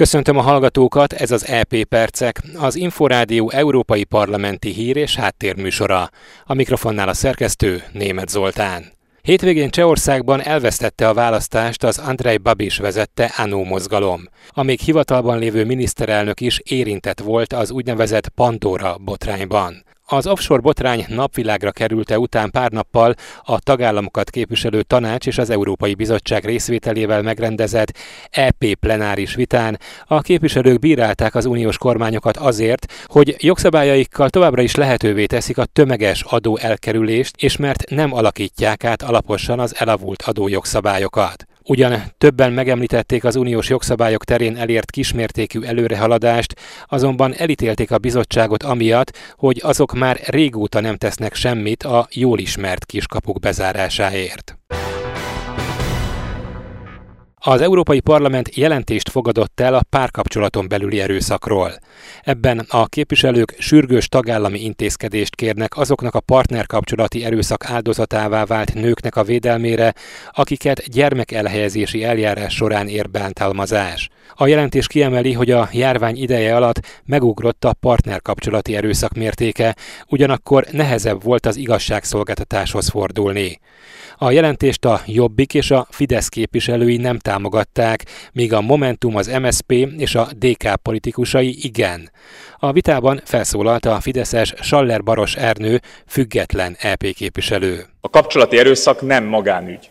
Köszöntöm a hallgatókat, ez az EP Percek, az Inforádió Európai Parlamenti Hír és Háttérműsora. A mikrofonnál a szerkesztő Német Zoltán. Hétvégén Csehországban elvesztette a választást az Andrei Babis vezette ANO mozgalom. A még hivatalban lévő miniszterelnök is érintett volt az úgynevezett Pandora botrányban. Az offshore botrány napvilágra kerülte után pár nappal a tagállamokat képviselő tanács és az Európai Bizottság részvételével megrendezett EP plenáris vitán a képviselők bírálták az uniós kormányokat azért, hogy jogszabályaikkal továbbra is lehetővé teszik a tömeges adó elkerülést, és mert nem alakítják át alaposan az elavult adójogszabályokat. Ugyan többen megemlítették az uniós jogszabályok terén elért kismértékű előrehaladást, azonban elítélték a bizottságot amiatt, hogy azok már régóta nem tesznek semmit a jól ismert kiskapuk bezárásáért. Az Európai Parlament jelentést fogadott el a párkapcsolaton belüli erőszakról. Ebben a képviselők sürgős tagállami intézkedést kérnek azoknak a partnerkapcsolati erőszak áldozatává vált nőknek a védelmére, akiket gyermekelhelyezési eljárás során ér bántalmazás. A jelentés kiemeli, hogy a járvány ideje alatt megugrott a partnerkapcsolati erőszak mértéke, ugyanakkor nehezebb volt az igazságszolgáltatáshoz fordulni. A jelentést a Jobbik és a Fidesz képviselői nem támogatták, míg a Momentum, az MSP és a DK politikusai igen. A vitában felszólalt a Fideszes Saller Baros Ernő, független EP képviselő. A kapcsolati erőszak nem magánügy.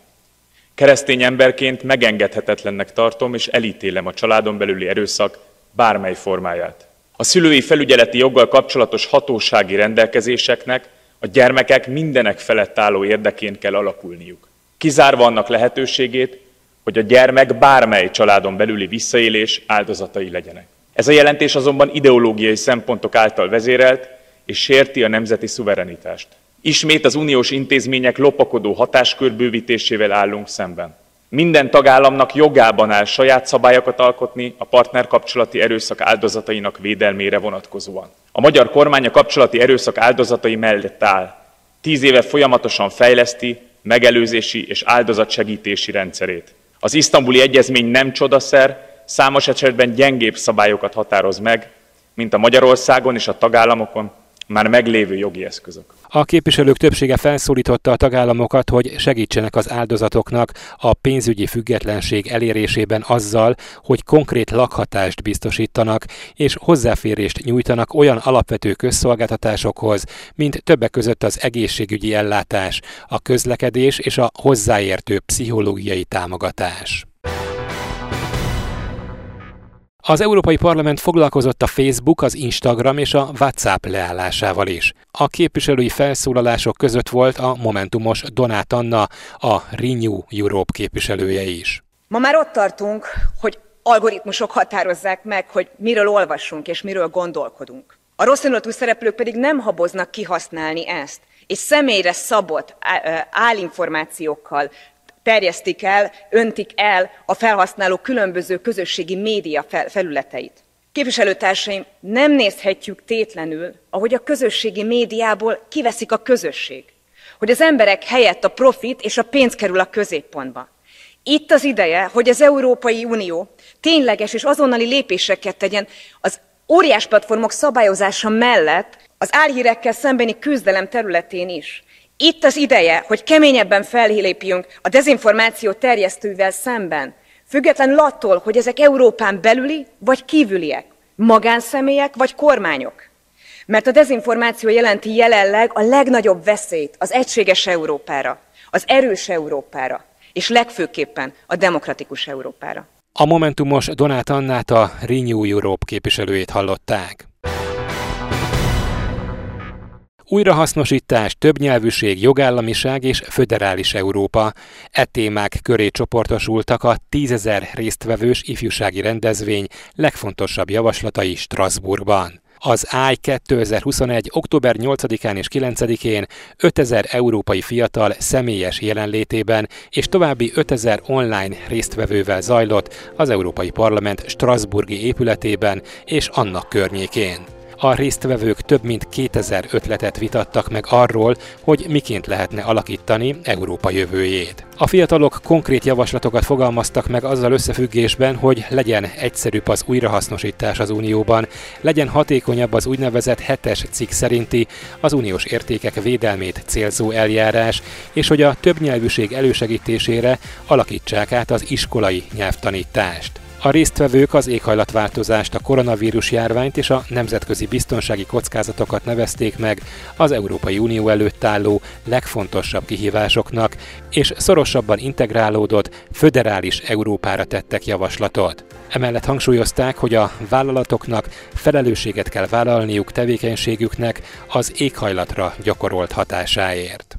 Keresztény emberként megengedhetetlennek tartom és elítélem a családon belüli erőszak bármely formáját. A szülői felügyeleti joggal kapcsolatos hatósági rendelkezéseknek a gyermekek mindenek felett álló érdekén kell alakulniuk. Kizárva annak lehetőségét, hogy a gyermek bármely családon belüli visszaélés áldozatai legyenek. Ez a jelentés azonban ideológiai szempontok által vezérelt, és sérti a nemzeti szuverenitást. Ismét az uniós intézmények lopakodó hatáskörbővítésével állunk szemben. Minden tagállamnak jogában áll saját szabályokat alkotni a partnerkapcsolati erőszak áldozatainak védelmére vonatkozóan. A magyar kormány a kapcsolati erőszak áldozatai mellett áll. Tíz éve folyamatosan fejleszti megelőzési és áldozatsegítési rendszerét. Az isztambuli egyezmény nem csodaszer, számos esetben gyengébb szabályokat határoz meg, mint a Magyarországon és a tagállamokon már meglévő jogi eszközök. A képviselők többsége felszólította a tagállamokat, hogy segítsenek az áldozatoknak a pénzügyi függetlenség elérésében azzal, hogy konkrét lakhatást biztosítanak és hozzáférést nyújtanak olyan alapvető közszolgáltatásokhoz, mint többek között az egészségügyi ellátás, a közlekedés és a hozzáértő pszichológiai támogatás. Az Európai Parlament foglalkozott a Facebook, az Instagram és a WhatsApp leállásával is. A képviselői felszólalások között volt a Momentumos Donát Anna, a Renew Europe képviselője is. Ma már ott tartunk, hogy algoritmusok határozzák meg, hogy miről olvasunk és miről gondolkodunk. A rosszindulatú szereplők pedig nem haboznak kihasználni ezt, és személyre szabott állinformációkkal, terjesztik el, öntik el a felhasználók különböző közösségi média felületeit. Képviselőtársaim, nem nézhetjük tétlenül, ahogy a közösségi médiából kiveszik a közösség. Hogy az emberek helyett a profit és a pénz kerül a középpontba. Itt az ideje, hogy az Európai Unió tényleges és azonnali lépéseket tegyen az óriás platformok szabályozása mellett az álhírekkel szembeni küzdelem területén is. Itt az ideje, hogy keményebben fellépjünk a dezinformáció terjesztővel szemben, függetlenül attól, hogy ezek Európán belüli vagy kívüliek, magánszemélyek vagy kormányok. Mert a dezinformáció jelenti jelenleg a legnagyobb veszélyt az egységes Európára, az erős Európára, és legfőképpen a demokratikus Európára. A Momentumos Donát Annát a Renew Europe képviselőjét hallották. Újrahasznosítás, többnyelvűség, jogállamiság és föderális Európa. E témák köré csoportosultak a tízezer résztvevős ifjúsági rendezvény legfontosabb javaslatai Strasbourgban. Az AI 2021. október 8-án és 9-én 5000 európai fiatal személyes jelenlétében és további 5000 online résztvevővel zajlott az Európai Parlament Strasburgi épületében és annak környékén. A résztvevők több mint 2000 ötletet vitattak meg arról, hogy miként lehetne alakítani Európa jövőjét. A fiatalok konkrét javaslatokat fogalmaztak meg azzal összefüggésben, hogy legyen egyszerűbb az újrahasznosítás az Unióban, legyen hatékonyabb az úgynevezett hetes cikk szerinti az uniós értékek védelmét célzó eljárás, és hogy a többnyelvűség elősegítésére alakítsák át az iskolai nyelvtanítást. A résztvevők az éghajlatváltozást, a koronavírus járványt és a nemzetközi biztonsági kockázatokat nevezték meg az Európai Unió előtt álló legfontosabb kihívásoknak, és szorosabban integrálódott, föderális Európára tettek javaslatot. Emellett hangsúlyozták, hogy a vállalatoknak felelősséget kell vállalniuk tevékenységüknek az éghajlatra gyakorolt hatásáért.